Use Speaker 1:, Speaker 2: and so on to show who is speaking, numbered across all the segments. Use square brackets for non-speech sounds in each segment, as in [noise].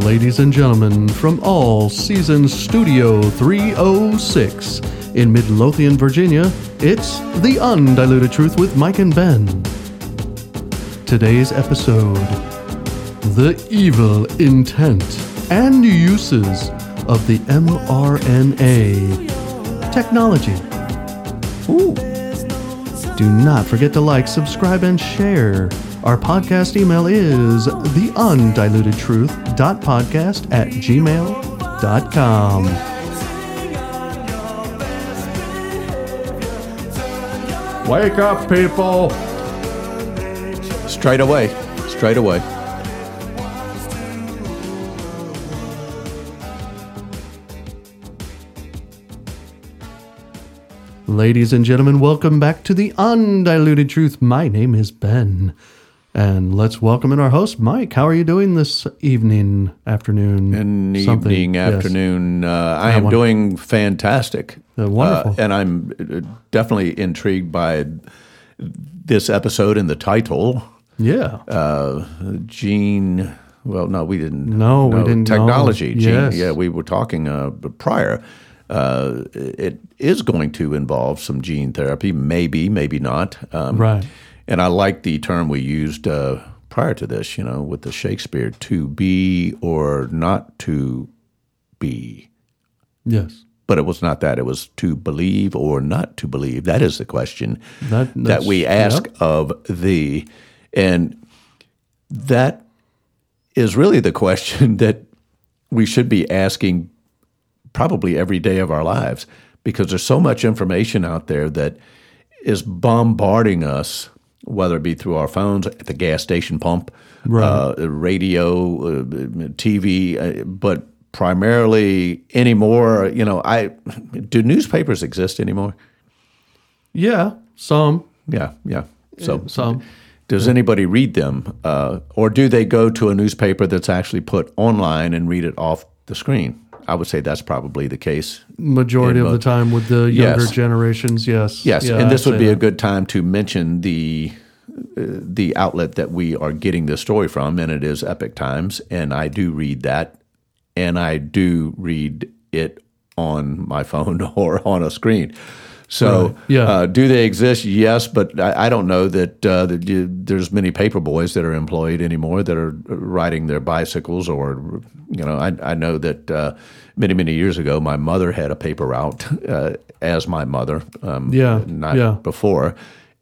Speaker 1: Ladies and gentlemen, from All Seasons Studio 306 in Midlothian, Virginia, it's The Undiluted Truth with Mike and Ben. Today's episode The Evil Intent and Uses of the mRNA technology. Ooh. Do not forget to like, subscribe, and share. Our podcast email is theundilutedtruth.podcast at gmail.com.
Speaker 2: Wake up, people! Straight away. Straight away.
Speaker 1: Ladies and gentlemen, welcome back to the Undiluted Truth. My name is Ben. And let's welcome in our host, Mike. How are you doing this evening, afternoon? Something?
Speaker 2: evening,
Speaker 1: Yes.
Speaker 2: afternoon. Uh, I
Speaker 1: Yeah,
Speaker 2: am
Speaker 1: won-
Speaker 2: doing fantastic.
Speaker 1: Uh, wonderful.
Speaker 2: Uh, and I'm uh, definitely intrigued by this episode and the title.
Speaker 1: Yeah.
Speaker 2: Uh, gene. Well, no, we didn't.
Speaker 1: No, we didn't.
Speaker 2: Technology. Gene,
Speaker 1: Yes.
Speaker 2: Yeah, we were talking uh, prior. Uh, it is going to involve some gene therapy, maybe, maybe not. Um,
Speaker 1: right.
Speaker 2: And I like the term we used uh, prior to this, you know, with the Shakespeare to be or not to be.
Speaker 1: Yes.
Speaker 2: But it was not that. It was to believe or not to believe. That is the question
Speaker 1: That,
Speaker 2: that we ask
Speaker 1: yep.
Speaker 2: of thee. And that is really the question [laughs] that we should be asking probably every day of our lives because there's so much information out there that is bombarding us, whether it be through our phones, at the gas station pump, uh, radio, uh, TV, uh, but primarily anymore. You know, I do newspapers exist anymore?
Speaker 1: Yeah. Some.
Speaker 2: Yeah, yeah. So
Speaker 1: Some.
Speaker 2: does anybody read them, uh, or do they go to a newspaper that's actually put online and read it off the screen? I would say that's probably the case.
Speaker 1: Majority of the time with the younger
Speaker 2: Yes.
Speaker 1: generations, yes.
Speaker 2: Yes,
Speaker 1: Yeah,
Speaker 2: and this
Speaker 1: I'd
Speaker 2: would be a good time to mention the uh, the outlet that we are getting this story from, and it is Epoch Times, and I do read that, and I do read it on my [laughs] phone or on a screen. So,
Speaker 1: Right. Yeah.
Speaker 2: uh, do they exist? Yes, but I, I don't know that, uh, that you, there's many paper boys that are employed anymore that are riding their bicycles, or you know, I, I know that uh, many many years ago, my mother had a paper route uh, as my mother. Um,
Speaker 1: Yeah,
Speaker 2: not
Speaker 1: yeah.
Speaker 2: before,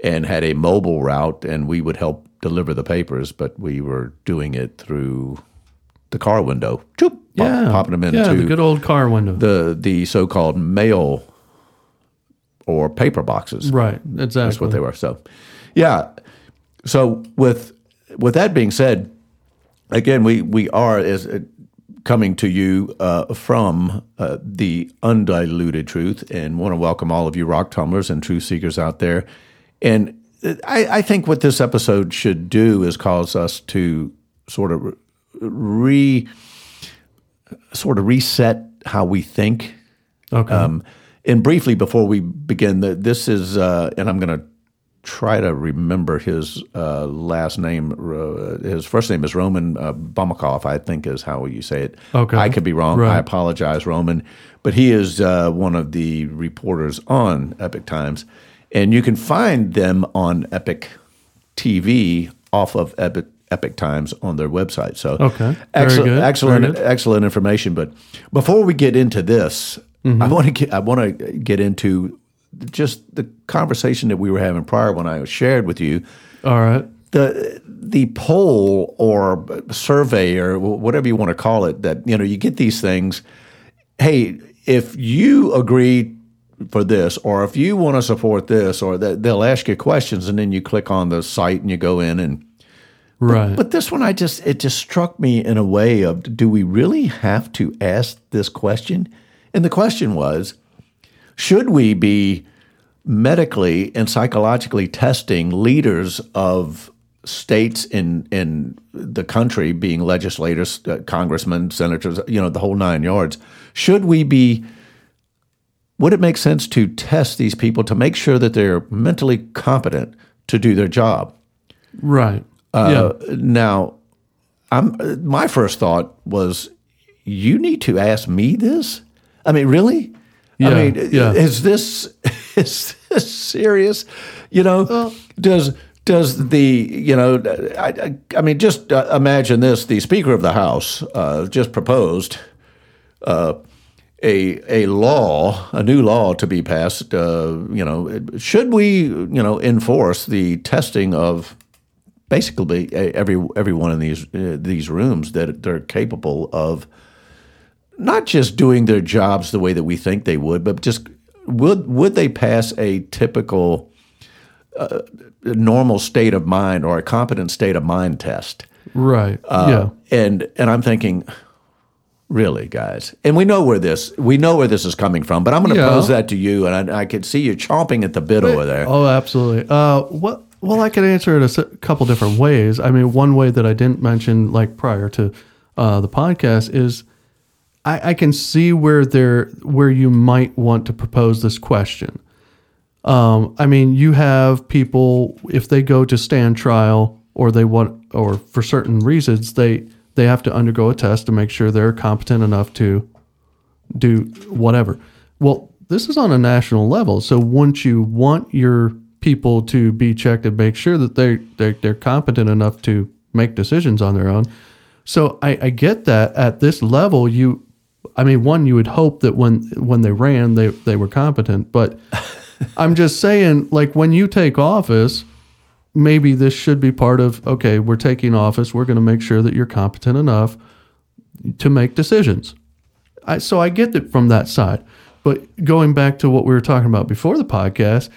Speaker 2: and had a mobile route, and we would help deliver the papers, but we were doing it through the car window, Choop, pop-
Speaker 1: Yeah.
Speaker 2: popping them into
Speaker 1: Yeah, the good old car window.
Speaker 2: the the so-called mail or paper boxes.
Speaker 1: right. Exactly.
Speaker 2: That's what they were. So, yeah. So with with that being said, again, we we are as uh, coming to you uh, from uh, the undiluted truth, and want to welcome all of you rock tumblers and truth seekers out there. And I, I think what this episode should do is cause us to sort of re sort of reset how we think
Speaker 1: Okay.
Speaker 2: um, and briefly, before we begin, the, this is, uh, and I'm going to try to remember his uh, last name. Uh, his first name is Roman uh, Balmakov, I think is how you say it.
Speaker 1: Okay.
Speaker 2: I could be wrong.
Speaker 1: Right.
Speaker 2: I apologize, Roman. But he is uh, one of the reporters on Epoch Times. And you can find them on Epoch TV off of Epoch, Epoch Times on their website. So
Speaker 1: Okay. Very
Speaker 2: excellent,
Speaker 1: good.
Speaker 2: excellent, excellent information. But before we get into this,
Speaker 1: Mm-hmm.
Speaker 2: I want to get I want to get into just the conversation that we were having prior when I shared with you
Speaker 1: all right.
Speaker 2: the the poll or survey or whatever you want to call it that you know you get these things. Hey, if you agree for this, or if you want to support this, or that they'll ask you questions, and then you click on the site and you go in and
Speaker 1: Right.
Speaker 2: but this one, I just it just struck me in a way of, do we really have to ask this question? And the question was, should we be medically and psychologically testing leaders of states in in the country, being legislators, uh, congressmen, senators, you know, the whole nine yards? Should we be would it make sense to test these people to make sure that they're mentally competent to do their job?
Speaker 1: right.
Speaker 2: Uh, Now, I'm my first thought was, you need to ask me this. I mean, really?
Speaker 1: Yeah,
Speaker 2: I mean,
Speaker 1: yeah.
Speaker 2: is this [laughs] is this serious? You know, does does the you know? I, I, I mean, just uh, imagine this: the Speaker of the House uh, just proposed uh, a a law, a new law to be passed. Uh, you know, should we you know enforce the testing of basically every every one of these uh, these rooms that they're capable of not just doing their jobs the way that we think they would, but just would would they pass a typical uh, normal state of mind or a competent state of mind test?
Speaker 1: Right.
Speaker 2: Uh,
Speaker 1: yeah.
Speaker 2: And and I'm thinking, really, guys, and we know where this we know where this is coming from. But I'm going to
Speaker 1: Yeah.
Speaker 2: pose that to you, and I, I could see you chomping at the bit over there.
Speaker 1: Oh, absolutely. Uh, what? Well, I can answer it a couple different ways. I mean, one way that I didn't mention, like prior to uh, the podcast, is I, I can see where there where you might want to propose this question. Um, I mean, you have people if they go to stand trial or they want or for certain reasons they they have to undergo a test to make sure they're competent enough to do whatever. Well, this is on a national level. So once you want your people to be checked and make sure that they they're, they're competent enough to make decisions on their own. So I, I get that at this level, you, I mean, one, you would hope that when when they ran, they they were competent. But [laughs] I'm just saying, like when you take office, maybe this should be part of. Okay, we're taking office. We're going to make sure that you're competent enough to make decisions. I, so I get it from that side. But going back to what we were talking about before the podcast,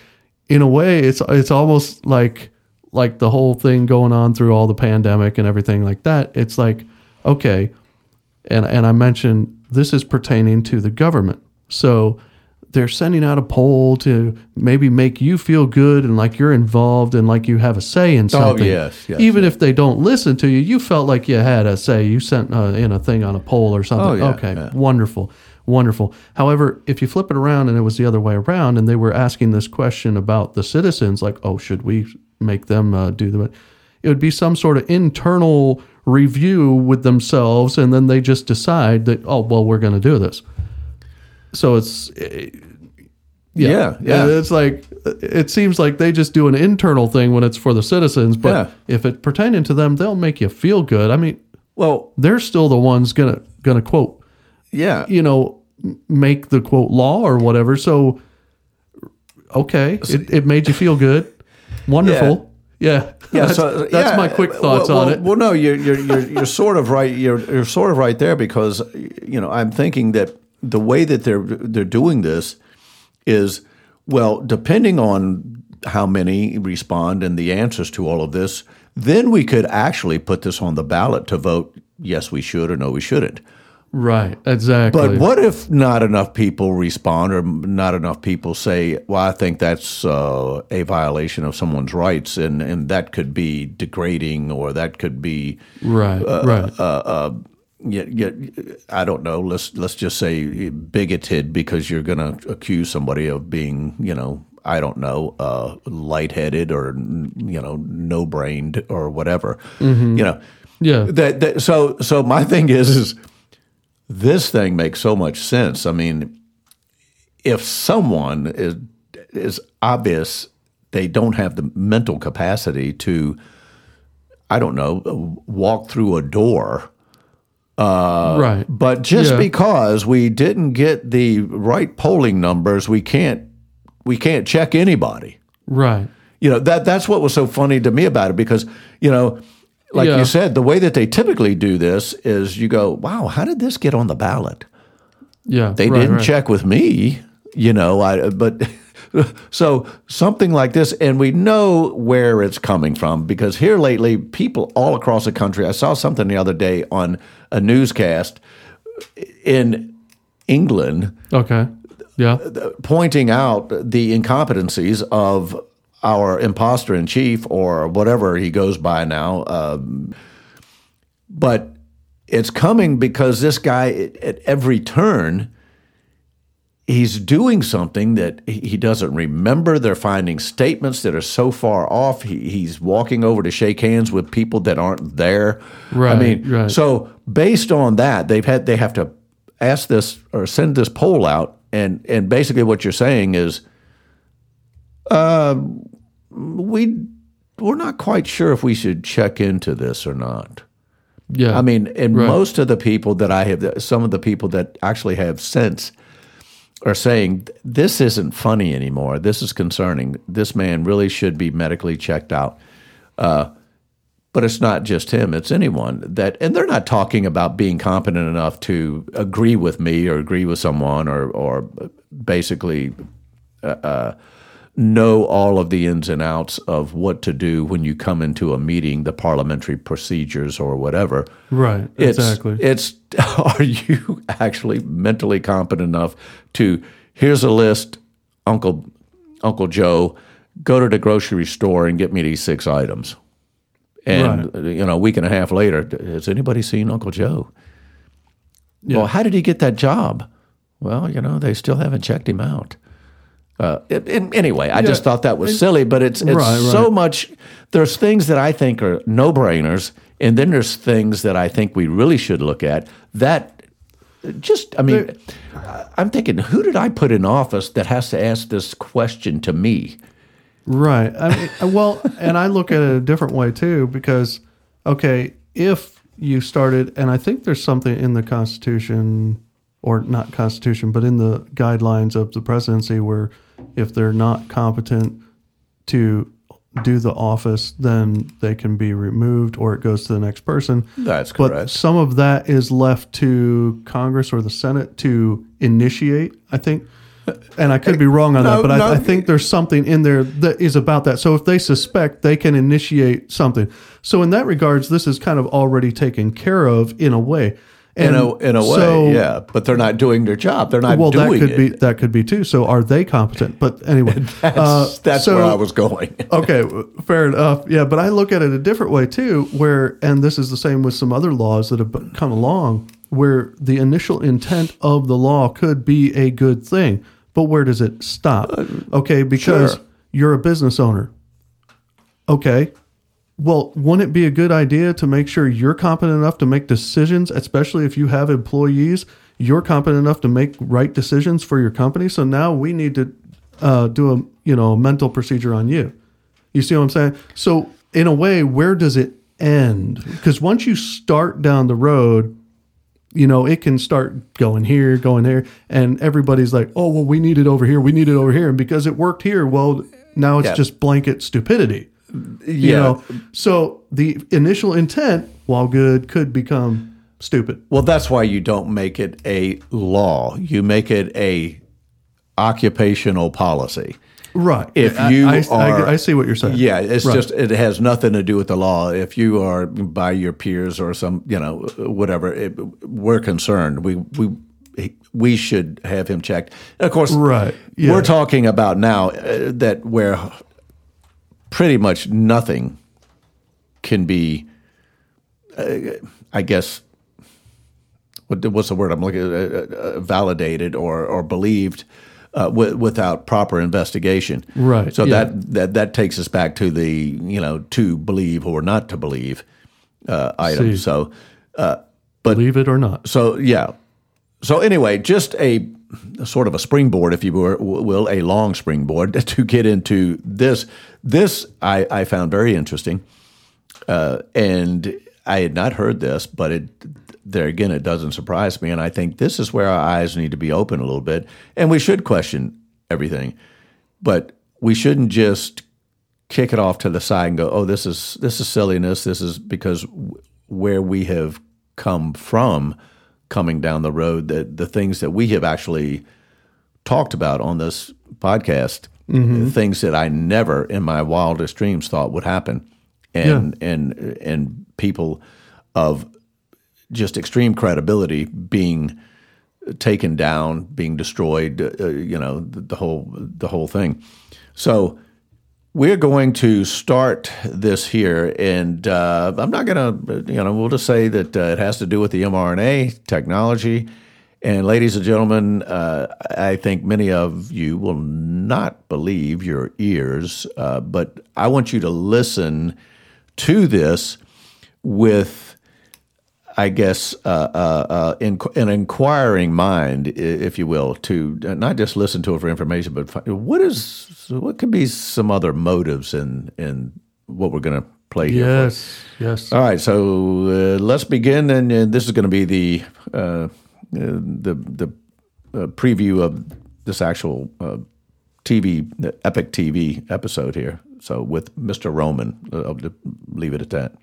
Speaker 1: in a way, it's it's almost like like the whole thing going on through all the pandemic and everything like that. It's like okay, and and I mentioned this is pertaining to the government, so they're sending out a poll to maybe make you feel good and like you're involved and like you have a say in something.
Speaker 2: Oh, yes, yes,
Speaker 1: Even if they don't listen to you, you felt like you had a say. You sent uh, in a thing on a poll or something.
Speaker 2: Oh, yeah,
Speaker 1: okay,
Speaker 2: yeah.
Speaker 1: wonderful, wonderful. However, if you flip it around and it was the other way around, and they were asking this question about the citizens, like, oh, should we make them uh, do the? It would be some sort of internal review with themselves, and then they just decide that, oh, well, we're going to do this. So it's eh,
Speaker 2: Yeah, yeah.
Speaker 1: It's like it seems like they just do an internal thing when it's for the citizens, but
Speaker 2: Yeah.
Speaker 1: if it pertaining to them, they'll make you feel good. I mean,
Speaker 2: Well,
Speaker 1: they're still the ones gonna gonna quote,
Speaker 2: yeah,
Speaker 1: you know, make the quote law or whatever. So, okay, it, it made you feel good, wonderful, yeah,
Speaker 2: Yeah,
Speaker 1: That's,
Speaker 2: so
Speaker 1: that's
Speaker 2: yeah,
Speaker 1: my quick thoughts
Speaker 2: well,
Speaker 1: on it.
Speaker 2: Well, no, you're you're you're, you're sort of right. You're you're sort of right there because you know I'm thinking that the way that they're they're doing this is well, depending on how many respond and the answers to all of this, then we could actually put this on the ballot to vote yes we should or no we shouldn't.
Speaker 1: Right, exactly.
Speaker 2: But what if not enough people respond, or not enough people say, "Well, I think that's uh, a violation of someone's rights," and and that could be degrading, or that could be,
Speaker 1: right,
Speaker 2: uh,
Speaker 1: right,
Speaker 2: yeah, yeah, I don't know. Let's let's just say bigoted because you're going to accuse somebody of being, you know, I don't know, uh, lightheaded or you know, no brained or whatever, you know.
Speaker 1: yeah,
Speaker 2: That, that so so my thing is is this thing makes so much sense. I mean, if someone is is obvious they don't have the mental capacity to I don't know, walk through a door, uh,
Speaker 1: right.
Speaker 2: but just
Speaker 1: Yeah.
Speaker 2: because we didn't get the right polling numbers, we can't we can't check anybody.
Speaker 1: Right.
Speaker 2: You know, that that's what was so funny to me about it because, you know, like
Speaker 1: Yeah.
Speaker 2: you said, the way that they typically do this is you go, "Wow, how did this get on the ballot?"
Speaker 1: Yeah.
Speaker 2: They
Speaker 1: right,
Speaker 2: didn't
Speaker 1: right.
Speaker 2: check with me, you know, I but [laughs] so something like this and we know where it's coming from because here lately people all across the country I saw something the other day on a newscast in England
Speaker 1: Okay. Yeah.
Speaker 2: pointing out the incompetencies of our imposter in chief or whatever he goes by now. Um, but it's coming because this guy at, every turn he's doing something that he doesn't remember. They're finding statements that are so far off. He, he's walking over to shake hands with people that aren't there. I mean,
Speaker 1: right.
Speaker 2: so based on that, they've had they have to ask this or send this poll out, and and basically what you're saying is, uh, we we're not quite sure if we should check into this or not.
Speaker 1: Yeah.
Speaker 2: I mean, and
Speaker 1: Right.
Speaker 2: most of the people that I have, some of the people that actually have sense are saying this isn't funny anymore. This is concerning. This man really should be medically checked out. Uh, but it's not just him; it's anyone that, and they're not talking about being competent enough to agree with me or agree with someone or, or basically know all of the ins and outs of what to do when you come into a meeting, the parliamentary procedures or whatever.
Speaker 1: right.
Speaker 2: It's,
Speaker 1: Exactly.
Speaker 2: It's [laughs] are you actually mentally competent enough to here's a list, Uncle Uncle Joe, go to the grocery store and get me these six items. And you know, a week and a half later, has anybody seen Uncle Joe? Well, how did he get that job? Well, you know, they still haven't checked him out. Uh, it, it- anyway, I just thought that was silly, but it's it's
Speaker 1: Right,
Speaker 2: so
Speaker 1: right.
Speaker 2: much. There's things that I think are no brainers, and then there's things that I think we really should look at. That just, I mean, I'm thinking, who did I put in office that has to ask this question to me?
Speaker 1: Right. I mean, [laughs] well, and I look at it a different way too, because okay, if you started, and I think there's something in the Constitution, or not Constitution, but in the guidelines of the presidency, where if they're not competent to do the office, then they can be removed, or it goes to the next person.
Speaker 2: That's correct.
Speaker 1: But some of that is left to Congress or the Senate to initiate, I think. And I could be wrong on
Speaker 2: No,
Speaker 1: that, but
Speaker 2: no.
Speaker 1: I, I think there's something in there that is about that. So if they suspect, they can initiate something. So in that regards, this is kind of already taken care of in a way.
Speaker 2: In
Speaker 1: And
Speaker 2: a in a way,
Speaker 1: so-
Speaker 2: yeah. But they're not doing their job. They're not
Speaker 1: Well, that could
Speaker 2: it.
Speaker 1: be that could be too. So are they competent? But anyway, [laughs]
Speaker 2: that's
Speaker 1: uh,
Speaker 2: that's
Speaker 1: so-
Speaker 2: where I was going. [laughs]
Speaker 1: okay, fair enough. Yeah, but I look at it a different way too, where, and this is the same with some other laws that have come along, where the initial intent of the law could be a good thing, but where does it stop? Okay, because
Speaker 2: sure.
Speaker 1: you're a business owner. Okay. Well, wouldn't it be a good idea to make sure you're competent enough to make decisions, especially if you have employees? You're competent enough to make right decisions for your company. So now we need to uh, do a you know a mental procedure on you. You see what I'm saying? So in a way, where does it end? Because once you start down the road, you know it can start going here, going there, and everybody's like, "Oh, well, we need it over here. We need it over here," and because it worked here, well, now it's
Speaker 2: Yeah.
Speaker 1: just blanket stupidity. You
Speaker 2: Yeah.
Speaker 1: know, so the initial intent, while good, could become stupid.
Speaker 2: Well, that's why you don't make it a law. You make it a occupational policy.
Speaker 1: Right.
Speaker 2: If
Speaker 1: I-
Speaker 2: you
Speaker 1: I, I,
Speaker 2: are-
Speaker 1: I see what you're saying.
Speaker 2: Yeah, it's
Speaker 1: Right.
Speaker 2: just it has nothing to do with the law. If you are by your peers or some, you know, whatever, it, we're concerned. We we we should have him checked. And of course,
Speaker 1: Right, yeah.
Speaker 2: We're talking about now uh, that where pretty much nothing can be, uh, I guess. What, what's the word I'm looking at? Uh, uh, validated or or believed uh, wi- without proper investigation.
Speaker 1: Right,
Speaker 2: So
Speaker 1: yeah.
Speaker 2: that that that takes us back to the you know to believe or not to believe uh, item.
Speaker 1: See.
Speaker 2: So
Speaker 1: Believe it or not.
Speaker 2: so yeah. So anyway, just a sort of a springboard, if you will, a long springboard [laughs] to get into this. This I, I found very interesting, uh, and I had not heard this, but it there again it doesn't surprise me, and I think this is where our eyes need to be open a little bit, and we should question everything, but we shouldn't just kick it off to the side and go, "Oh, this is this is silliness. This is because where we have come from, coming down the road, that the things that we have actually talked about on this podcast, things that I never in my wildest dreams thought would happen, and and and people of just extreme credibility being taken down, being destroyed, uh, you know, the, the whole the whole thing. So we're going to start this here, and uh, I'm not going to, you know, we'll just say that uh, it has to do with the mRNA technology, And ladies and gentlemen, uh, I think many of you will not believe your ears, uh, but I want you to listen to this with, I guess, uh, uh, uh in, an inquiring mind, if you will, to not just listen to it for information, but find, what is what could be some other motives in in what we're going to play here.
Speaker 1: Yes, yes.
Speaker 2: All right, so uh, let's begin, and, and, this is going to be the the the uh, preview of this actual uh, TV Epoch TV episode here. So with Mr. Roman, uh, I'll leave it at that.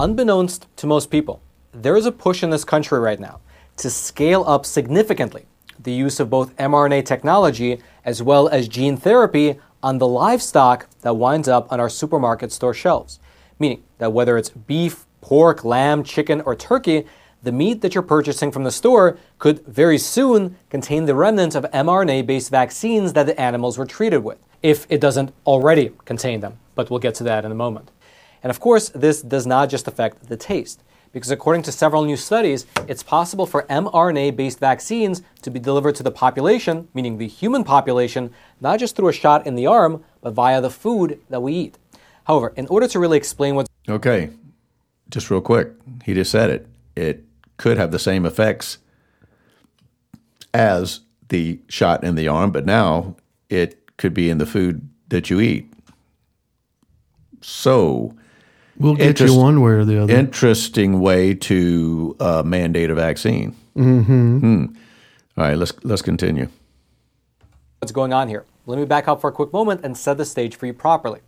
Speaker 3: Unbeknownst to most people, there is a push in this country right now to scale up significantly the use of both mRNA technology as well as gene therapy on the livestock that winds up on our supermarket store shelves. Meaning that whether it's beef, pork, lamb, chicken, or turkey, the meat that you're purchasing from the store could very soon contain the remnants of mRNA based vaccines that the animals were treated with, if it doesn't already contain them. But we'll get to that in a moment. And of course, this does not just affect the taste because according to several new studies, it's possible for mRNA based vaccines to be delivered to the population, meaning the human population, not just through a shot in the arm, but via the food that we eat. However, in order to really explain what's
Speaker 2: Okay, just real quick, he just said it. It could have the same effects as the shot in the arm, but now it could be in the food that you eat. So,
Speaker 1: We'll get Interest, you one way or the other.
Speaker 2: Interesting way to uh, mandate a vaccine.
Speaker 1: Mm-hmm.
Speaker 2: Hmm. All right, let's let's continue.
Speaker 3: What's going on here? Let me back up for a quick moment and set the stage for you properly.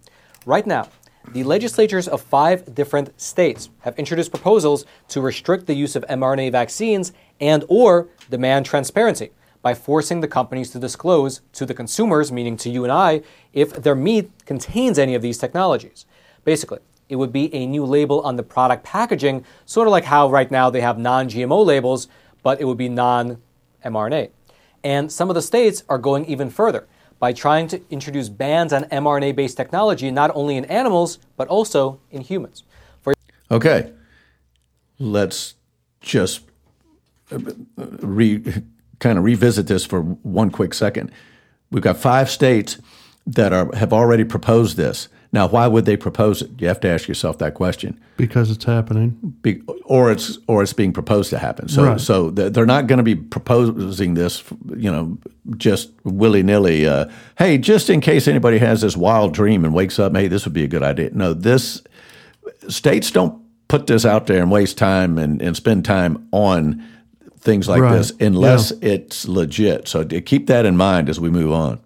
Speaker 3: Right now, the legislatures of five different states have introduced proposals to restrict the use of mRNA vaccines and or demand transparency by forcing the companies to disclose to the consumers, meaning to you and I, if their meat contains any of these technologies. Basically, it would be a new label on the product packaging, sort of like how right now they have non GMO labels, but it would be non mRNA. And some of the states are going even further by trying to introduce bans on mRNA based technology, not only in animals, but also in humans.
Speaker 2: For okay, let's just uh, re, kind of revisit this for one quick second. We've got five states that are, have already proposed this. Now, why would they propose it? You have to ask yourself that question.
Speaker 1: Because it's happening,
Speaker 2: be, or it's or it's being proposed to happen. So, right. so they're not going to be proposing this, you know, just willy nilly. Uh, hey, just in case anybody has this wild dream and wakes up, hey, this would be a good idea. No, this states don't put this out there and waste time and, and spend time on things like right. this unless yeah. it's legit. So keep that in mind as we move on.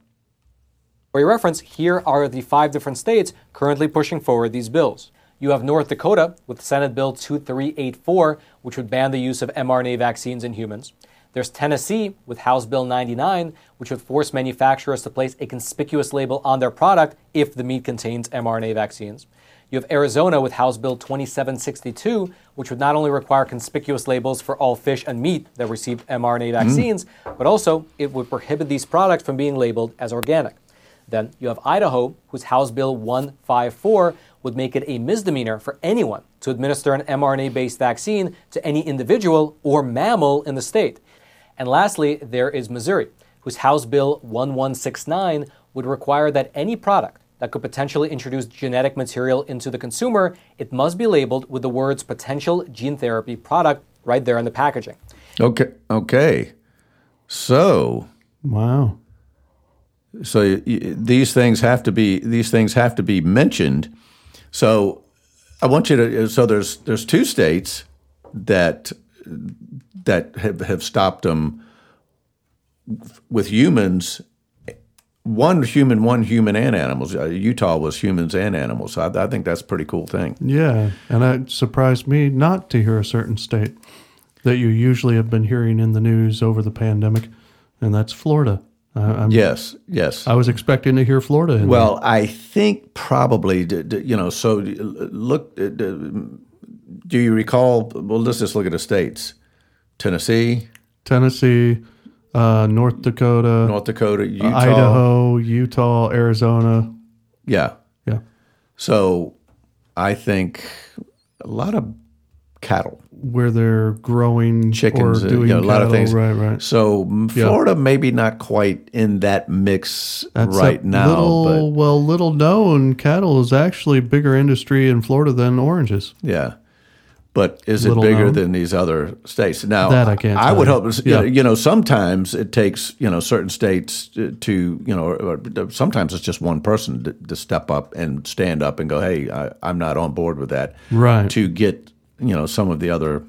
Speaker 3: For your reference, here are the five different states currently pushing forward these bills. You have North Dakota with Senate Bill 2384, which would ban the use of mRNA vaccines in humans. There's Tennessee with House Bill 99, which would force manufacturers to place a conspicuous label on their product if the meat contains mRNA vaccines. You have Arizona with House Bill 2762, which would not only require conspicuous labels for all fish and meat that received mRNA vaccines, mm. but also it would prohibit these products from being labeled as organic. Then you have Idaho, whose House Bill 154 would make it a misdemeanor for anyone to administer an mRNA based vaccine to any individual or mammal in the state. And lastly, there is Missouri, whose House Bill 1169 would require that any product that could potentially introduce genetic material into the consumer, it must be labeled with the words potential gene therapy product right there in the packaging.
Speaker 2: Okay. Okay. So,
Speaker 1: wow.
Speaker 2: So these things have to be these things have to be mentioned. So I want you to. So there's there's two states that that have, have stopped them with humans. One human, one human, and animals. Uh, Utah was humans and animals. So I, I think that's a pretty cool thing.
Speaker 1: Yeah, and it surprised me not to hear a certain state that you usually have been hearing in the news over the pandemic, and that's Florida.
Speaker 2: Uh, yes, yes.
Speaker 1: I was expecting to hear Florida.
Speaker 2: well, there. I think probably, you know, so look, do you recall? Well, let's just look at the states Tennessee,
Speaker 1: Tennessee, uh, North Dakota,
Speaker 2: North Dakota, Utah,
Speaker 1: Idaho, Utah, Arizona.
Speaker 2: Yeah.
Speaker 1: Yeah.
Speaker 2: So I think a lot of cattle,
Speaker 1: where they're growing
Speaker 2: chickens,
Speaker 1: or
Speaker 2: uh,
Speaker 1: doing
Speaker 2: you know, a lot of things.
Speaker 1: Right, right.
Speaker 2: So Florida maybe not quite in that mix
Speaker 1: That's
Speaker 2: right now,
Speaker 1: Little, well, little known, cattle is actually a bigger industry in Florida than oranges.
Speaker 2: yeah. But is it bigger
Speaker 1: known.
Speaker 2: than these other states? Now,
Speaker 1: That I can't
Speaker 2: I would
Speaker 1: you.
Speaker 2: hope. you
Speaker 1: Yeah.
Speaker 2: know, You know, sometimes it takes you know certain states to, you know, or, or sometimes it's just one person to, to step up and stand up and go, "Hey, I, I'm not on board with that."
Speaker 1: Right.
Speaker 2: To get you know some of the other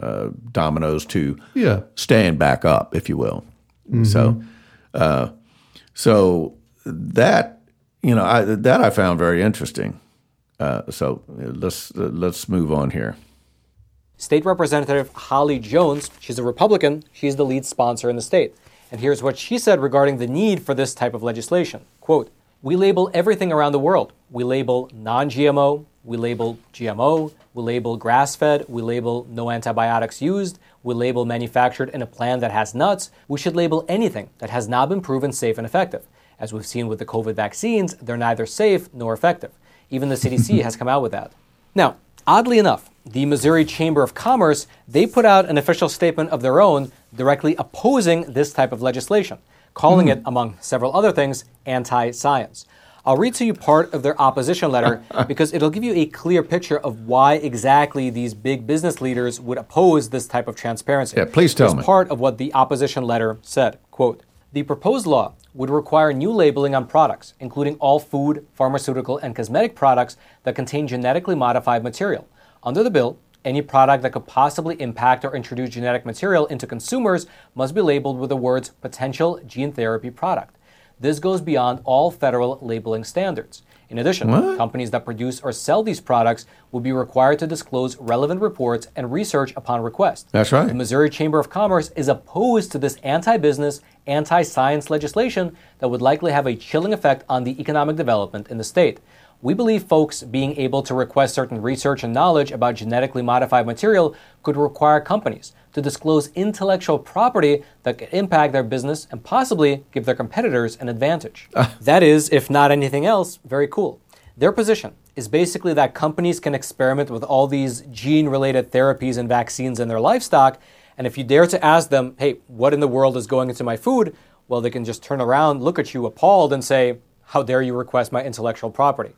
Speaker 2: uh, dominoes to
Speaker 1: Yeah.
Speaker 2: stand back up, if you will. So, uh, so that you know, I, that I found very interesting. Uh, so let's let's move on here.
Speaker 3: State Representative Holly Jones, she's a Republican, she's the lead sponsor in the state. And here's what she said regarding the need for this type of legislation. Quote, we label everything around the world. We label non-GMO, we label GMO, we label grass-fed, we label no antibiotics used, we label manufactured in a plant that has nuts. We should label anything that has not been proven safe and effective. As we've seen with the COVID vaccines, they're neither safe nor effective. Even the CDC [laughs] has come out with that. Now, oddly enough, the Missouri Chamber of Commerce, they put out an official statement of their own directly opposing this type of legislation, calling hmm. it, among several other things, anti-science. I'll read to you part of their opposition letter [laughs] because it'll give you a clear picture of why exactly these big business leaders would oppose this type of transparency.
Speaker 2: Yeah, please tell
Speaker 3: Here's
Speaker 2: me.
Speaker 3: part of what the opposition letter said. Quote, the proposed law would require new labeling on products, including all food, pharmaceutical, and cosmetic products that contain genetically modified material. Under the bill, any product that could possibly impact or introduce genetic material into consumers must be labeled with the words potential gene therapy product. This goes beyond all federal labeling standards. In addition, companies that produce or sell these products will be required to disclose relevant reports and research upon request.
Speaker 2: That's right.
Speaker 3: The Missouri Chamber of Commerce is opposed to this anti business, anti science legislation that would likely have a chilling effect on the economic development in the state. We believe folks being able to request certain research and knowledge about genetically modified material could require companies to disclose intellectual property that could impact their business and possibly give their competitors an advantage. Ah. that is, if not anything else, very cool. Their position is basically that companies can experiment with all these gene related therapies and vaccines in their livestock. And if you dare to ask them, hey, what in the world is going into my food? Well, they can just turn around, look at you appalled, and say, how dare you request my intellectual property?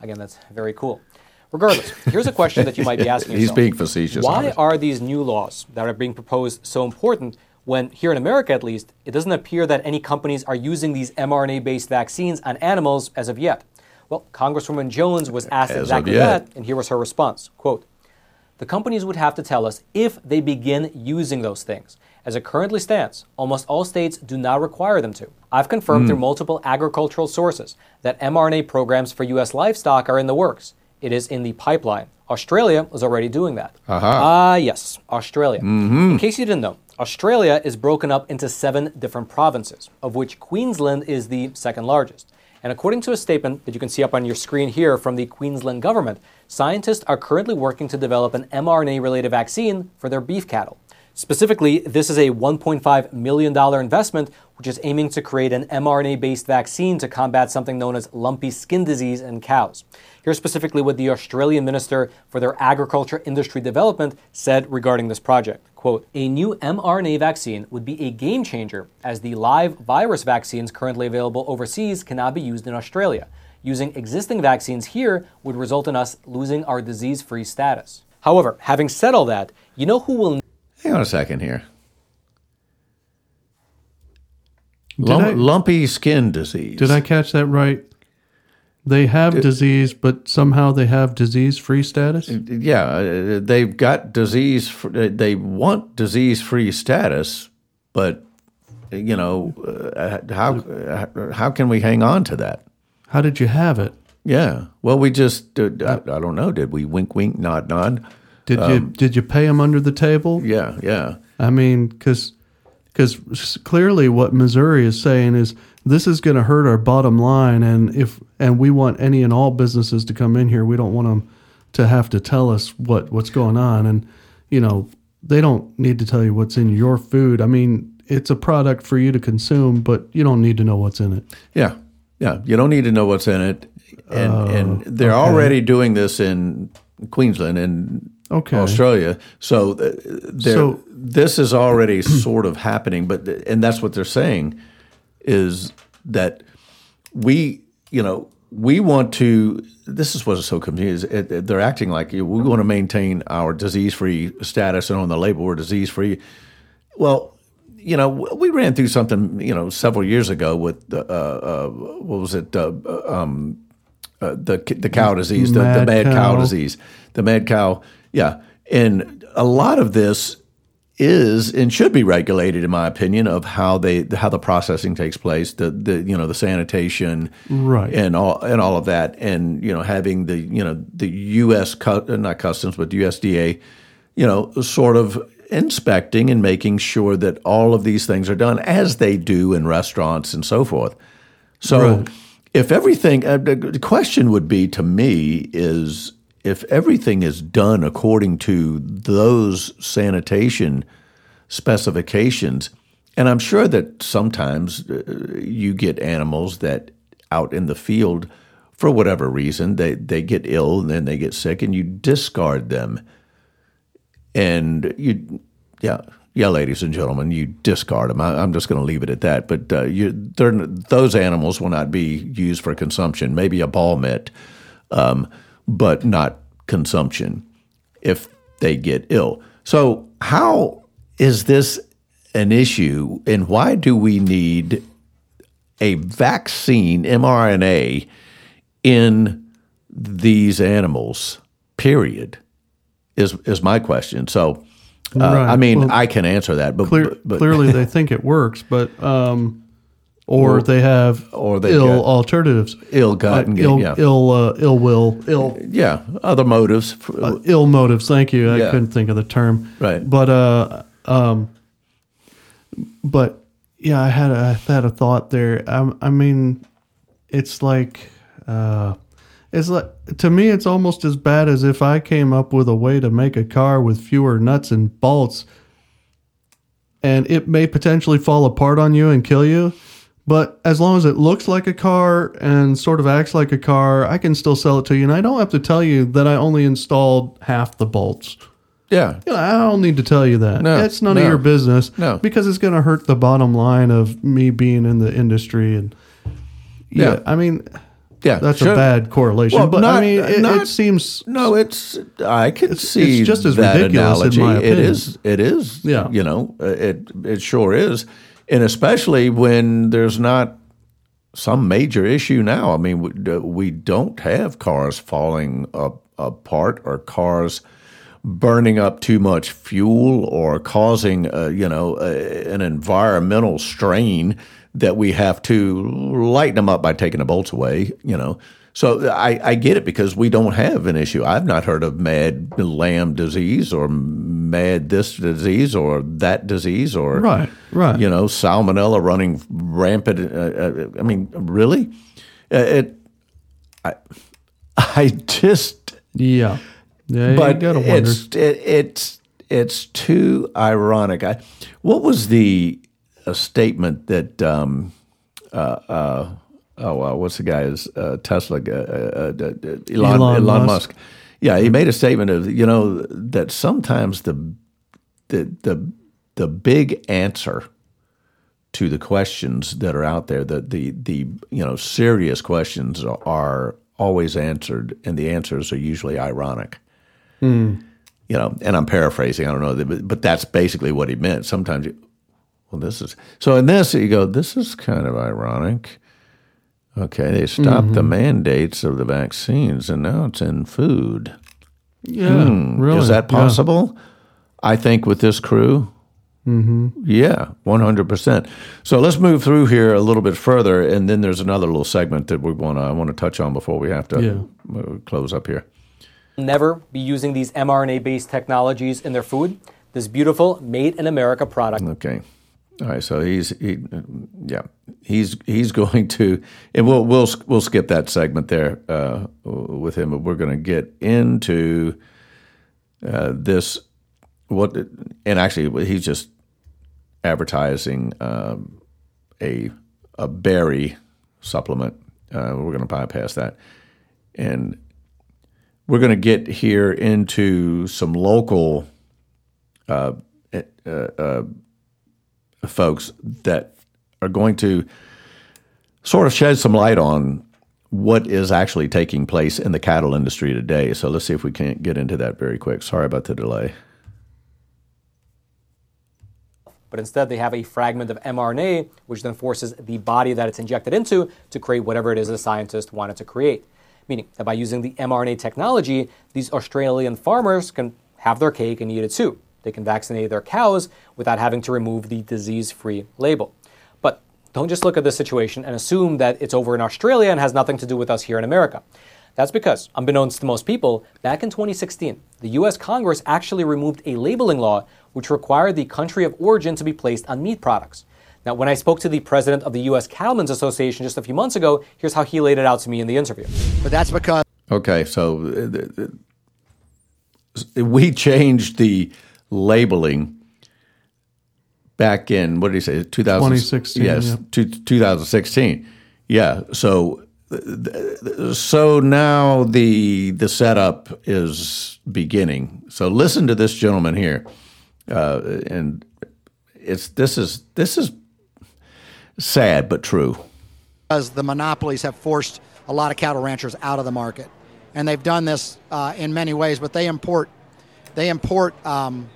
Speaker 3: Again, that's very cool. Regardless, here's a question that you might be [laughs] asking
Speaker 2: He's
Speaker 3: yourself.
Speaker 2: being facetious,
Speaker 3: Why
Speaker 2: obviously.
Speaker 3: are these new laws that are being proposed so important when here in America at least, it doesn't appear that any companies are using these mRNA-based vaccines on animals as of yet? Well, Congresswoman Jones was asked
Speaker 2: As
Speaker 3: exactly that, and here was her response. Quote, the companies would have to tell us if they begin using those things. As it currently stands, almost all states do not require them to. I've confirmed through hmm. multiple agricultural sources that mRNA programs for U.S. livestock are in the works. It is in the pipeline. Australia is already doing that. Uh-huh. Ah, yes, Australia. Mm-hmm. In case you didn't know, Australia is broken up into seven different provinces, of which Queensland is the second largest. And according to a statement that you can see up on your screen here from the Queensland government, scientists are currently working to develop an mRNA related vaccine for their beef cattle. Specifically, this is a $1.5 million investment, which is aiming to create an mRNA based vaccine to combat something known as lumpy skin disease in cows. Here's specifically what the Australian Minister for their Agriculture Industry Development said regarding this project. Quote, a new mRNA vaccine would be a game changer as the live virus vaccines currently available overseas cannot be used in Australia. Using existing vaccines here would result in us losing our disease free status. However, having said all that, you know who will
Speaker 2: Hang on a second here. Lump,
Speaker 1: I-
Speaker 2: lumpy skin disease.
Speaker 1: Did I catch that right? They have disease, but somehow they have disease-free status.
Speaker 2: Yeah, uh, they've got disease. They want disease-free status, but you know uh, how uh, how can we hang on to that?
Speaker 1: How did you have it?
Speaker 2: Yeah. Well, we just uh, I, I don't know. Did we wink, wink, nod, nod?
Speaker 1: Did you um, did you pay them under the table?
Speaker 2: Yeah, yeah.
Speaker 1: I mean, because because clearly what Missouri is saying is this is going to hurt our bottom line, and if and we want any and all businesses to come in here, we don't want them to have to tell us what what's going on, and you know they don't need to tell you what's in your food. I mean, it's a product for you to consume, but you don't need to know what's in it.
Speaker 2: Yeah, yeah. You don't need to know what's in it, and
Speaker 1: Oh,
Speaker 2: and they're already doing this in Queensland and
Speaker 1: Okay.
Speaker 2: Australia. So uh,
Speaker 1: So-
Speaker 2: this is already [clears throat] sort of happening, but and that's what they're saying is that we, you know, we want to. This is what's so confusing. It, it- they're acting like we want to maintain our disease-free status, and on the label we're disease-free. Well, you know, we ran through something, you know, several years ago with uh, uh, what was it? Uh, um, uh, the the cow disease, the the
Speaker 1: Mad
Speaker 2: mad cow.
Speaker 1: cow.
Speaker 2: disease, the mad cow. Yeah, and a lot of this is and should be regulated, in my opinion, of how they how the processing takes place, the the you know the sanitation,
Speaker 1: Right.
Speaker 2: and all and all of that, and you know having the you know the U.S. cu- uh, not customs but USDA, you know, sort of inspecting and making sure that all of these things are done as they do in restaurants and so forth. So,
Speaker 1: Right.
Speaker 2: If everything, uh, the question would be to me is if everything is done according to those sanitation specifications, and I'm sure that sometimes uh, you get animals that out in the field, for whatever reason, they, they get ill and then they get sick, and you discard them. And you, yeah, yeah, ladies and gentlemen, you discard them. I, I'm just going to leave it at that. But uh, you, those animals will not be used for consumption. Maybe a ball mitt, um, but not consumption if they get ill. So, how is this an issue, and why do we need a vaccine mRNA in these animals? Period is is my question. So, uh,
Speaker 1: Right.
Speaker 2: I mean,
Speaker 1: Well,
Speaker 2: I can answer that, but,
Speaker 1: Clear,
Speaker 2: but,
Speaker 1: clearly, they [laughs] think it works, but um, or they have
Speaker 2: or they
Speaker 1: ill alternatives,
Speaker 2: ill gotten,
Speaker 1: ill,
Speaker 2: yeah,
Speaker 1: ill, uh, ill will, ill,
Speaker 2: yeah, other motives.
Speaker 1: uh, ill motives. Thank you. I
Speaker 2: Yeah.
Speaker 1: couldn't think of the term.
Speaker 2: Right.
Speaker 1: But uh, um, but yeah, I had a, I had a thought there. I, I mean, it's like uh, it's like to me, it's almost as bad as if I came up with a way to make a car with fewer nuts and bolts, and it may potentially fall apart on you and kill you. But as long as it looks like a car and sort of acts like a car, I can still sell it to you. And I don't have to tell you that I only installed half the bolts.
Speaker 2: yeah,
Speaker 1: You know, I don't need to tell you that.
Speaker 2: No,
Speaker 1: it's none
Speaker 2: no,
Speaker 1: of your business.
Speaker 2: no.
Speaker 1: Because it's going to hurt the bottom line of me being in the industry. And yeah,
Speaker 2: Yeah.
Speaker 1: I mean,
Speaker 2: yeah.
Speaker 1: that's
Speaker 2: sure.
Speaker 1: a bad correlation.
Speaker 2: Well,
Speaker 1: but
Speaker 2: not-
Speaker 1: I mean, it,
Speaker 2: not-
Speaker 1: it seems
Speaker 2: No, it's I can see
Speaker 1: it's just as
Speaker 2: that
Speaker 1: ridiculous in
Speaker 2: analogy.
Speaker 1: my
Speaker 2: It
Speaker 1: opinion.
Speaker 2: is. It is.
Speaker 1: Yeah.
Speaker 2: You know, uh, it it sure is, and especially when there's not some major issue now. I mean, we, we don't have cars falling up, apart or cars burning up too much fuel or causing, uh, you know, a, an environmental strain that we have to lighten them up by taking the bolts away, you know. So I, I get it because we don't have an issue. I've not heard of mad lamb disease or mad this disease or that disease or
Speaker 1: Right, right.
Speaker 2: you know salmonella running rampant. Uh, uh, I mean, really, Uh, it. I, [laughs] I just
Speaker 1: yeah. Yeah,
Speaker 2: but
Speaker 1: you got to wonder.
Speaker 2: it's it, it's it's too ironic. I, what was the a statement that um, uh, uh, oh uh, what's the guy's uh, Tesla uh, uh, uh, Elon Elon,
Speaker 1: Elon
Speaker 2: Musk.
Speaker 1: Musk.
Speaker 2: Yeah, he made a statement of you know that sometimes the the the the big answer to the questions that are out there, that the the you know serious questions are, always answered, and the answers are usually ironic. You know, and I'm paraphrasing. I don't know, but, but that's basically what he meant. Sometimes, you, well, this is so. In this, you go, this is kind of ironic. Okay, they stopped the mandates of the vaccines, and now it's in food.
Speaker 1: yeah, really.
Speaker 2: hmm, Is that
Speaker 1: Yeah.
Speaker 2: possible? I think with this crew. Mm-hmm. Yeah, one hundred percent. So let's move through here a little bit further, and then there's another little segment that we want to I want to touch on before we have to
Speaker 1: Yeah.
Speaker 2: uh, close up here.
Speaker 3: Never be using these mRNA based technologies in their food. This beautiful made in America product.
Speaker 2: Okay. All right. So he's he, yeah he's he's [laughs] going to and we'll we'll we'll skip that segment there uh, with him, but we're going to get into uh, this what and actually he's just advertising um, a a berry supplement Uh, we're going to bypass that, and we're going to get here into some local uh, uh, uh, folks that are going to sort of shed some light on what is actually taking place in the cattle industry today. So let's see if we can't get into that very quick. Sorry about the delay.
Speaker 3: But instead, they have a fragment of mRNA, which then forces the body that it's injected into to create whatever it is the scientist wanted to create. Meaning that by using the mRNA technology, these Australian farmers can have their cake and eat it too. They can vaccinate their cows without having to remove the disease free label. But don't just look at this situation and assume that it's over in Australia and has nothing to do with us here in America. That's because, unbeknownst to most people, back in 2016, the US Congress actually removed a labeling law which required the country of origin to be placed on meat products. Now, when I spoke to the president of the U.S. Cattlemen's Association just a few months ago, here's how he laid it out to me in the interview.
Speaker 4: But that's because.
Speaker 2: Okay, so uh, we changed the labeling back in, what did he say,
Speaker 1: 2016,
Speaker 2: Yes,
Speaker 1: yeah.
Speaker 2: two, 2016. Yeah, so. So now the the setup is beginning. So listen to this gentleman here, uh, and it's this is this is sad but true.
Speaker 4: because the monopolies have forced a lot of cattle ranchers out of the market, and they've done this uh, in many ways. But they import they import um,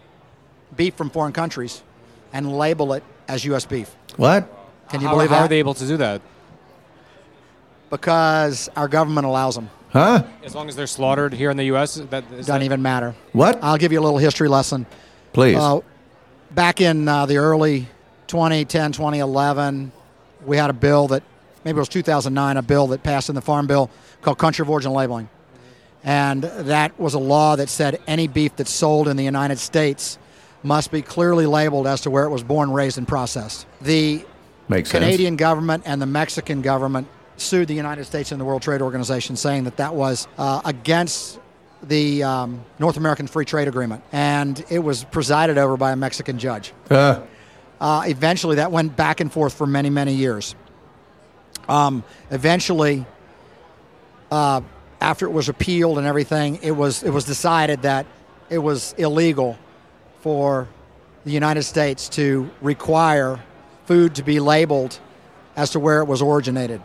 Speaker 4: beef from foreign countries and label it as U.S. beef.
Speaker 2: What?
Speaker 4: Can you
Speaker 3: how,
Speaker 4: believe
Speaker 3: how
Speaker 4: that?
Speaker 3: are they able to do that?
Speaker 4: because our government allows them.
Speaker 2: Huh?
Speaker 3: As long as they're slaughtered here in the U.S., that is
Speaker 4: Doesn't
Speaker 3: that-
Speaker 4: even matter.
Speaker 2: What?
Speaker 4: I'll give you a little history lesson.
Speaker 2: Please.
Speaker 4: Uh, back in uh, the early 2010, 2011, we had a bill that maybe it was 2009, a bill that passed in the Farm Bill called Country of Origin Labeling. And that was a law that said any beef that's sold in the United States must be clearly labeled as to where it was born, raised, and processed. The
Speaker 2: Makes sense.
Speaker 4: Canadian government and the Mexican government sued the United States and the World Trade Organization, saying that that was uh, against the um, North American Free Trade Agreement, and it was presided over by a Mexican judge.
Speaker 2: Uh,
Speaker 4: Uh, eventually, that went back and forth for many, many years. Um, eventually, uh, after it was appealed and everything, it was it was decided that it was illegal for the United States to require food to be labeled as to where it was originated.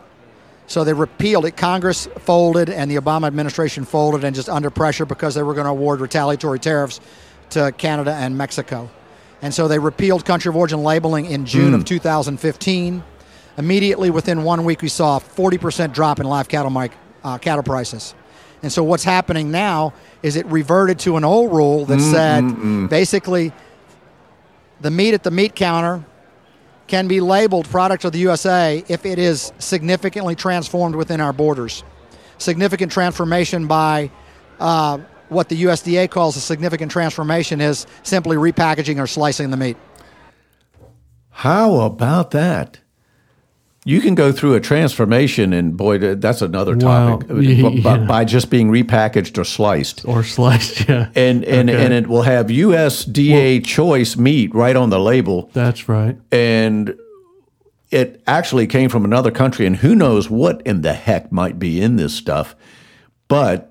Speaker 4: So they repealed it. Congress folded, and the Obama administration folded, and just under pressure because they were going to award retaliatory tariffs to Canada and Mexico. And so they repealed country of origin labeling in June of 2015. Immediately within one week, we saw a 40% drop in live cattle, uh, cattle prices. And so what's happening now is it reverted to an old rule that mm, said mm, mm. basically the meat at the meat counter can be labeled product of the USA if it is significantly transformed within our borders. Significant transformation by uh, what the USDA calls a significant transformation is simply repackaging or slicing the meat.
Speaker 2: how about that? You can go through a transformation, and boy, that's another topic. by, [laughs]
Speaker 1: Yeah.
Speaker 2: by just being repackaged or sliced,
Speaker 1: or sliced. Yeah, [laughs]
Speaker 2: and and
Speaker 1: Okay.
Speaker 2: and it will have USDA choice meat right on the label,
Speaker 1: that's right.
Speaker 2: and it actually came from another country, and who knows what in the heck might be in this stuff, but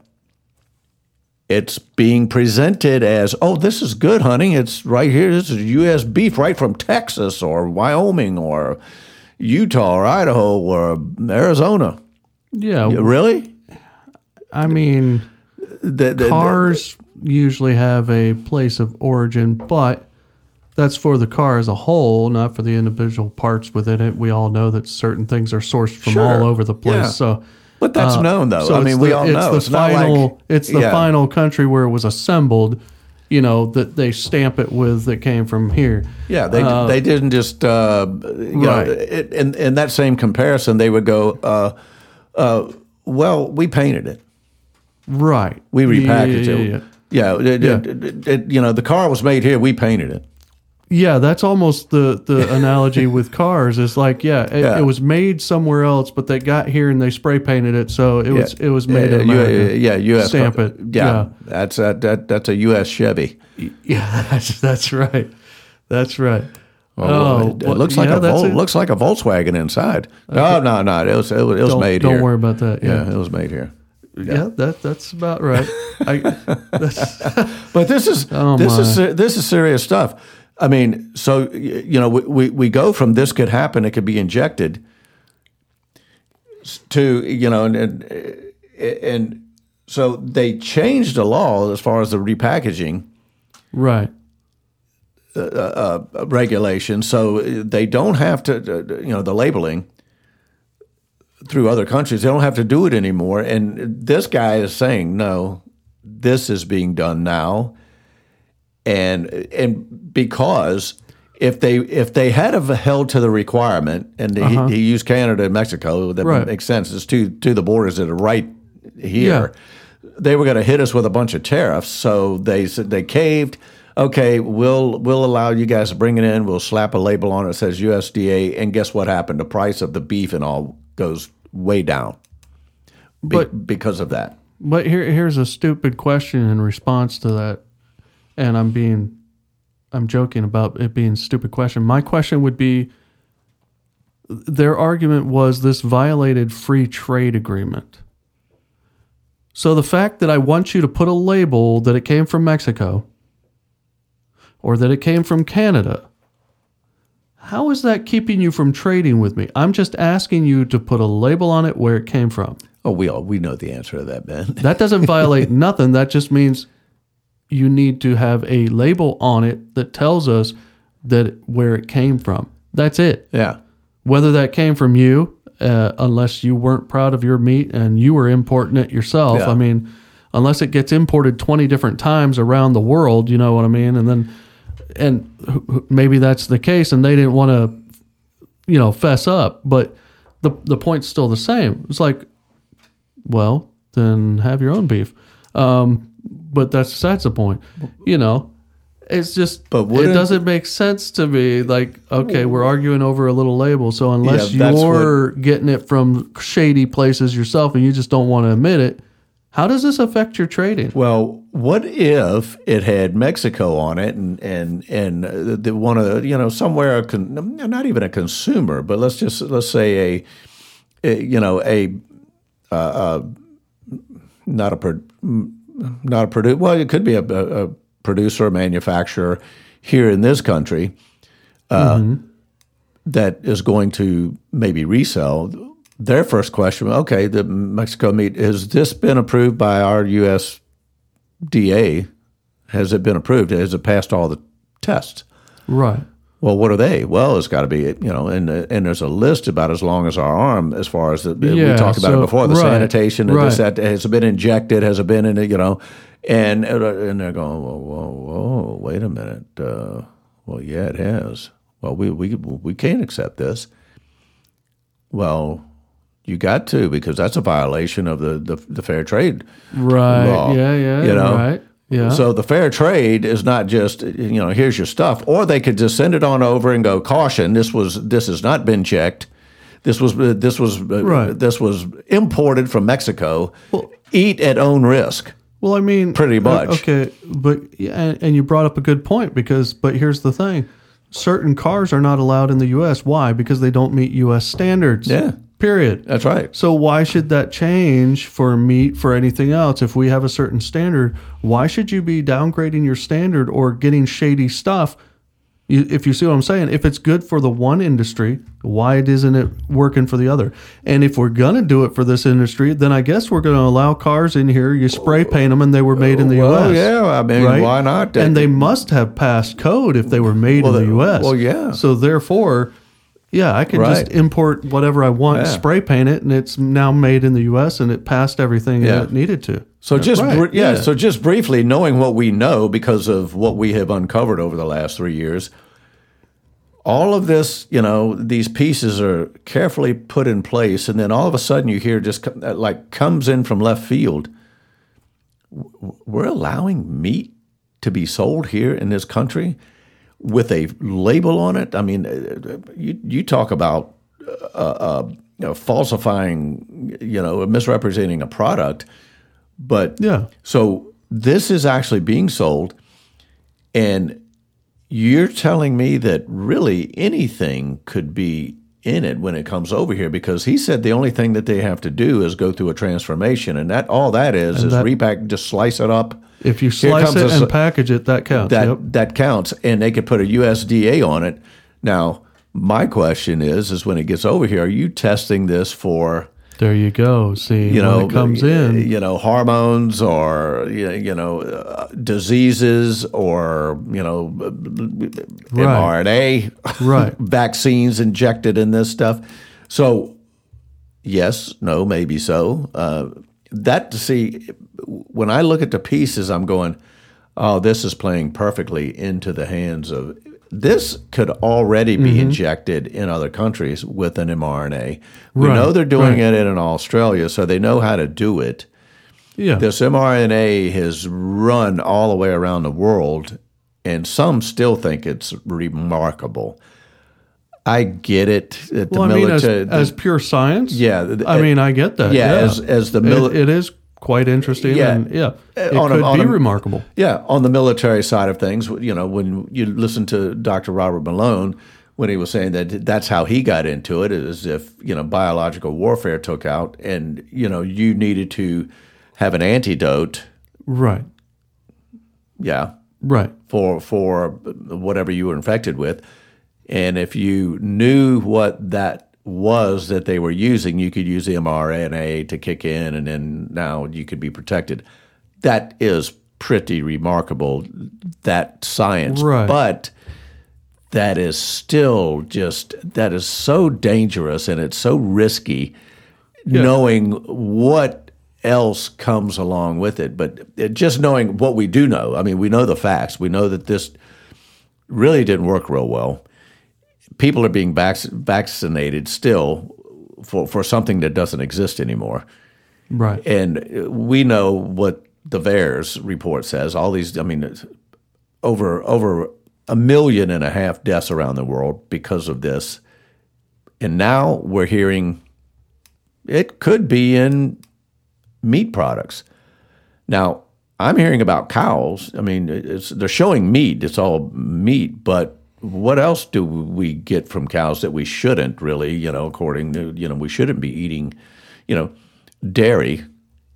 Speaker 2: it's being presented as, oh, this is good, honey. It's right here. This is U.S. beef right from Texas or Wyoming or Utah or Idaho or Arizona.
Speaker 1: Yeah,
Speaker 2: Really?
Speaker 1: I mean,
Speaker 2: The, the-
Speaker 1: cars usually have a place of origin, but that's for the car as a whole, not for the individual parts within it. We all know that certain things are sourced from
Speaker 2: Sure.
Speaker 1: all over the place.
Speaker 2: Yeah.
Speaker 1: So,
Speaker 2: But that's
Speaker 1: uh,
Speaker 2: known, though.
Speaker 1: so
Speaker 2: I mean, we
Speaker 1: the-
Speaker 2: all
Speaker 1: it's
Speaker 2: know.
Speaker 1: The
Speaker 2: It's not
Speaker 1: final,
Speaker 2: like-
Speaker 1: it's the
Speaker 2: yeah.
Speaker 1: final country where it was assembled. You know that they stamp it with that came from here.
Speaker 2: Yeah, they
Speaker 1: Uh,
Speaker 2: they didn't just uh, you know
Speaker 1: Right.
Speaker 2: it, in in that same comparison they would go, uh, uh, well, we painted it,
Speaker 1: right.
Speaker 2: we repackaged
Speaker 1: yeah,
Speaker 2: it.
Speaker 1: yeah, yeah.
Speaker 2: Yeah, it-
Speaker 1: Yeah.
Speaker 2: it- it- it- you know, the car was made here, we painted it.
Speaker 1: Yeah, that's almost the the [laughs] analogy with cars. It's like, yeah it,
Speaker 2: Yeah.
Speaker 1: it was made somewhere else, but they got here and they spray painted it, so it was it was made
Speaker 2: yeah,
Speaker 1: in America.
Speaker 2: yeah, U.S.
Speaker 1: Stamp it.
Speaker 2: Yeah, that's a, that that's a U.S. Chevy.
Speaker 1: Yeah, [laughs] that's that's right. That's right. Oh,
Speaker 2: it, it
Speaker 1: well,
Speaker 2: looks like
Speaker 1: yeah,
Speaker 2: a Vol- looks like a Volkswagen inside. No, no, no. It was it was, it was
Speaker 1: Don't,
Speaker 2: made
Speaker 1: don't
Speaker 2: here.
Speaker 1: worry about that.
Speaker 2: Yeah,
Speaker 1: Yeah,
Speaker 2: it was made here.
Speaker 1: yeah, that that's about right. [laughs] I, that's,
Speaker 2: But this is
Speaker 1: Oh,
Speaker 2: this
Speaker 1: my.
Speaker 2: is this is serious stuff. I mean, so you know, we, we we go from this could happen, it could be injected, to you know, and and, and so they changed the law as far as the repackaging
Speaker 1: right.
Speaker 2: uh, regulation, so they don't have to, uh, you know, the labeling through other countries. They don't have to do it anymore. And this guy is saying, no, this is being done now, and and because if they if they had have held to the requirement, and he, uh-huh. he used Canada and Mexico, that
Speaker 1: Right.
Speaker 2: makes sense. It's two to the borders that are right here. They were going to hit us with a bunch of tariffs, so they said they caved. Okay, we'll we'll allow you guys to bring it in. We'll slap a label on it that says USDA, and guess what happened? The price of the beef and all goes way down be-
Speaker 1: But-
Speaker 2: because of that.
Speaker 1: But here, here's a stupid question in response to that, and I'm being, I'm joking about it being a stupid question. My question would be, their argument was this violated free trade agreement. So the fact that I want you to put a label that it came from Mexico, or that it came from Canada, how is that keeping you from trading with me? I'm just asking you to put a label on it where it came from.
Speaker 2: Oh, we all we know the answer to that, Ben.
Speaker 1: That doesn't violate [laughs] nothing. That just means you need to have a label on it that tells us that where it came from. That's it.
Speaker 2: yeah,
Speaker 1: Whether that came from you, uh, unless you weren't proud of your meat and you were importing it yourself.
Speaker 2: Yeah.
Speaker 1: I mean, unless it gets imported 20 different times around the world, you know what I mean? And then, and maybe that's the case and they didn't want to, you know, fess up. But the, the point's still the same. It's like, well, then have your own beef. Um, but that's that's the point. You know, it's just
Speaker 2: But
Speaker 1: it doesn't make sense to me. Like, okay, we're arguing over a little label, so unless
Speaker 2: Yeah, that's
Speaker 1: you're getting it from shady places yourself and you just don't want to admit it, how does this affect your trading?
Speaker 2: Well, what if it had Mexico on it, and and and uh, the one of the, you know somewhere a con, not even a consumer, but let's just let's say a, a you know a uh, uh, not a pro- not a producer. Well, it could be a, a, producer, a manufacturer here in this country uh, that is going to maybe resell. Their first question, okay, the Mexico meat has this been approved by our USDA? Has it been approved? Has it passed all the tests?
Speaker 1: Right.
Speaker 2: Well, what are they? Well, it's got to be, you know, and and there's a list about as long as our arm as far as the, we talked about
Speaker 1: so-
Speaker 2: it before, the
Speaker 1: right,
Speaker 2: sanitation, and this,
Speaker 1: right.
Speaker 2: that, has it been injected? Has it been in it, you know? And and they're going, whoa, whoa, whoa, wait a minute. Uh, well, yeah, it has. Well, we we we can't accept this. Well, you got to because that's a violation of the the, the fair trade
Speaker 1: Right.
Speaker 2: law,
Speaker 1: yeah. Yeah.
Speaker 2: you know?
Speaker 1: Right. Yeah.
Speaker 2: So the fair trade is not just you know here's your stuff, or they could just send it on over and go caution. This was this has not been checked. This was this was uh,
Speaker 1: Right.
Speaker 2: this was imported from Mexico. Well, Eat at own risk.
Speaker 1: Well, I mean,
Speaker 2: Pretty
Speaker 1: uh,
Speaker 2: much.
Speaker 1: Okay, but yeah, and, and you brought up a good point because, but here's the thing: certain cars are not allowed in the U.S. Why? Because they don't meet U.S. standards.
Speaker 2: Yeah.
Speaker 1: Period.
Speaker 2: That's right.
Speaker 1: So why should that change for meat for anything else? If we have a certain standard, why should you be downgrading your standard or getting shady stuff? You, if you see what I'm saying, if it's good for the one industry, why isn't it working for the other? And if we're gonna do it for this industry, then I guess we're gonna allow cars in here. You spray paint them, and they were made in the
Speaker 2: Well,
Speaker 1: U.S.
Speaker 2: yeah, I mean,
Speaker 1: right?
Speaker 2: why not?
Speaker 1: And they must have passed code if they were made
Speaker 2: Well,
Speaker 1: in the
Speaker 2: they-
Speaker 1: U.S.
Speaker 2: well, yeah.
Speaker 1: So therefore, yeah, I can just import whatever I want,
Speaker 2: Yeah.
Speaker 1: spray paint it, and it's now made in the U.S. and it passed everything
Speaker 2: Yeah.
Speaker 1: that it needed to.
Speaker 2: So just
Speaker 1: Right,
Speaker 2: br- yeah, so just briefly knowing what we know because of what we have uncovered over the last three years, all of this, you know, these pieces are carefully put in place, and then all of a sudden you hear just co- uh, like comes in from left field. We're allowing meat to be sold here in this country with a label on it. I mean, uh, you you talk about uh, uh, you know, falsifying, you know, misrepresenting a product. But
Speaker 1: Yeah.
Speaker 2: so this is actually being sold, and you're telling me that really anything could be in it when it comes over here because he said the only thing that they have to do is go through a transformation and that all that is is
Speaker 1: that-
Speaker 2: repack just slice it up
Speaker 1: If you slice it
Speaker 2: a
Speaker 1: and package it, that counts.
Speaker 2: that
Speaker 1: yep.
Speaker 2: that counts and they could put a USDA on it now my question is is when it gets over here are you testing this for
Speaker 1: There you go. See,
Speaker 2: you know
Speaker 1: when it comes
Speaker 2: uh,
Speaker 1: in,
Speaker 2: you know hormones or you know, uh, diseases or you know mRNA
Speaker 1: Right. [laughs]
Speaker 2: vaccines injected in this stuff so yes no maybe so uh, that to see when I look at the pieces I'm going oh this is playing perfectly into the hands of this could already be
Speaker 1: Mm-hmm.
Speaker 2: injected in other countries with an mRNA. We
Speaker 1: Right,
Speaker 2: know they're doing
Speaker 1: right.
Speaker 2: it in Australia, so they know how to do it.
Speaker 1: yeah,
Speaker 2: This mRNA has run all the way around the world, and some still think it's remarkable. I get it. The
Speaker 1: well, I mean, as,
Speaker 2: military,
Speaker 1: as pure science,
Speaker 2: Yeah, the-
Speaker 1: I mean, I get that.
Speaker 2: yeah,
Speaker 1: Yeah,
Speaker 2: as- as the
Speaker 1: It- it is quite interesting.
Speaker 2: Yeah.
Speaker 1: and yeah, uh, it
Speaker 2: on a-
Speaker 1: could
Speaker 2: on
Speaker 1: be
Speaker 2: a-
Speaker 1: remarkable.
Speaker 2: Yeah, on the military side of things, you know, when you listen to Dr. Robert Malone, when he was saying that that's how he got into it, is if you know biological warfare took out, and you know you needed to have an antidote,
Speaker 1: Right,
Speaker 2: yeah,
Speaker 1: right,
Speaker 2: for for whatever you were infected with, and if you knew what that was that they were using, you could use the mRNA to kick in, and then now you could be protected. That is pretty remarkable. That science,
Speaker 1: Right.
Speaker 2: but that is still just that is so dangerous and it's so risky knowing what else comes along with it but just knowing what we do know i mean we know the facts we know that this really didn't work real well people are being vac- vaccinated still for, for something that doesn't exist anymore
Speaker 1: right.
Speaker 2: and we know what the VAERS report says. All these, I mean, it's over over a million and a half deaths around the world because of this. And now we're hearing it could be in meat products. Now I'm hearing about cows. I mean, it's, they're showing meat. It's all meat, but what else do we get from cows that we shouldn't really? You know, according to you know, we shouldn't be eating. You know, dairy.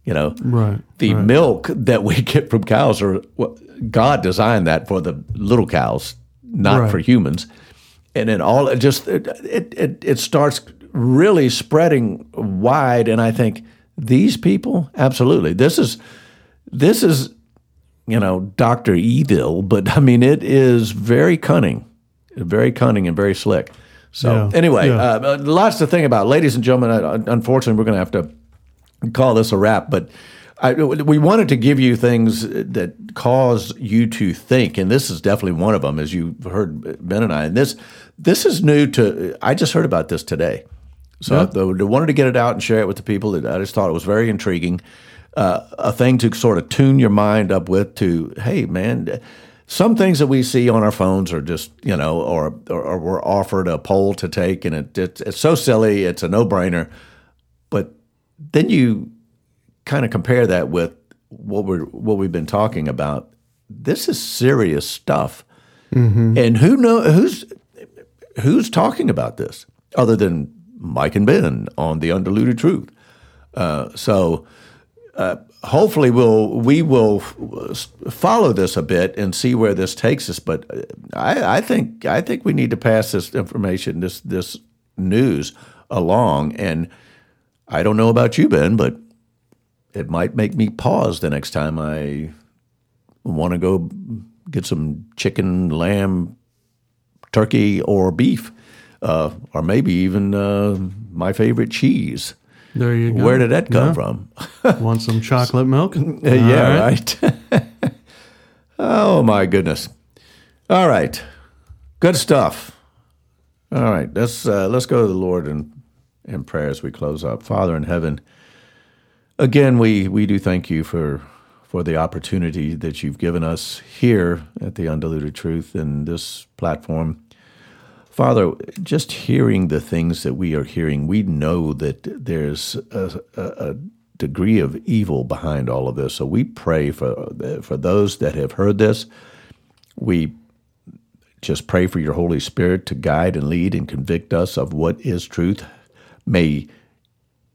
Speaker 2: You know,
Speaker 1: Right,
Speaker 2: The milk that we get from cows are well, God designed that for the little cows, not
Speaker 1: Right.
Speaker 2: for humans. And then all it just it, it it it starts really spreading wide. And I think these people, absolutely, this is this is you know Doctor Evil, but I mean it is very cunning, very cunning and very slick. So
Speaker 1: Yeah,
Speaker 2: anyway,
Speaker 1: yeah.
Speaker 2: uh, lots to think about, ladies and gentlemen. I, unfortunately, we're going to have to call this a wrap, but I, we wanted to give you things that cause you to think, and this is definitely one of them, as you heard Ben and I. And this this is new to. I just heard about this today, so I, I wanted to get it out and share it with the people. That I just thought it was very intriguing, uh, a thing to sort of tune your mind up with. To hey, man. Some things that we see on our phones are just, you know, or, or, or we're offered a poll to take, and it, it's it's so silly, it's a no brainer. But then you kind of compare that with what we're what we've been talking about. This is serious stuff, and who know who's who's talking about this other than Mike and Ben on the Undiluted Truth. Uh, so uh, hopefully we'll we will follow this a bit and see where this takes us. But I, I think I think we need to pass this information, this this news along. And I don't know about you, Ben, but it might make me pause the next time I want to go get some chicken, lamb, turkey, or beef, uh, or maybe even uh, my favorite cheese.
Speaker 1: There you go.
Speaker 2: Where did that come
Speaker 1: Yeah.
Speaker 2: from? [laughs]
Speaker 1: Want some chocolate milk? [laughs]
Speaker 2: yeah, right. [laughs] oh my goodness. All right, good stuff. All right, let's uh, let's go to the Lord in in prayer as we close up. Father in heaven, again we we do thank you for for the opportunity that you've given us here at the Undiluted Truth in this platform. Father, just hearing the things that we are hearing, we know that there's a, a, degree of evil behind all of this. So we pray for for those that have heard this. We just pray for your Holy Spirit to guide and lead and convict us of what is truth. May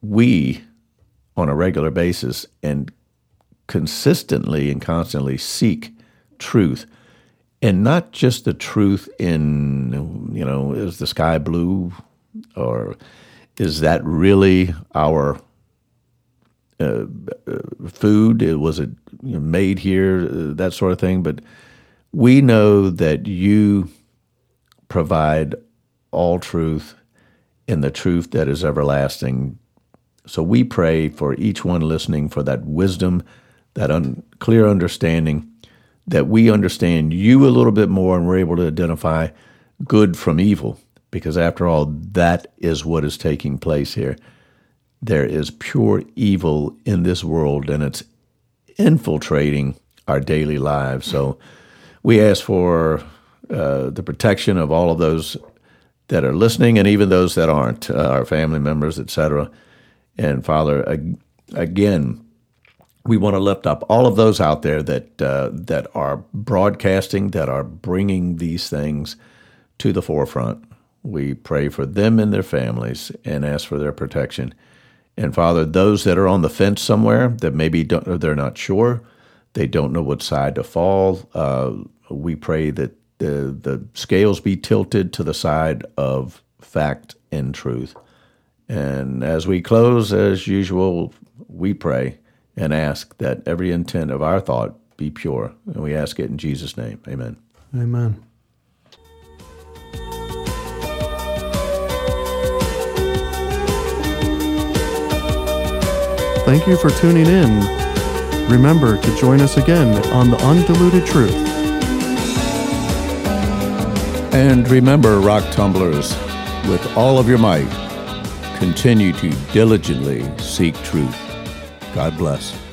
Speaker 2: we, on a regular basis and consistently and constantly seek truth and not just the truth in you know is the sky blue or is that really our uh, uh, food? Was it made here uh, that sort of thing? But we know that you provide all truth in the truth that is everlasting. So we pray for each one listening for that wisdom that un- clear understanding that we understand you a little bit more and we're able to identify good from evil because after all that is what is taking place here. There is pure evil in this world and it's infiltrating our daily lives. So we ask for uh, the protection of all of those that are listening and even those that aren't uh, our family members etc and father ag- again we want to lift up all of those out there that uh, that are broadcasting, that are bringing these things to the forefront. We pray for them and their families and ask for their protection. And Father, those that are on the fence somewhere that maybe they're not sure, they don't know what side to fall. Uh, we pray that the the scales be tilted to the side of fact and truth. And as we close, as usual, we pray and ask that every intent of our thought be pure. And we ask it in Jesus' name. Amen.
Speaker 1: Amen. Thank you for tuning in. Remember to join us again on The Undiluted Truth.
Speaker 2: And remember, rock tumblers, with all of your might, continue to diligently seek truth. God bless.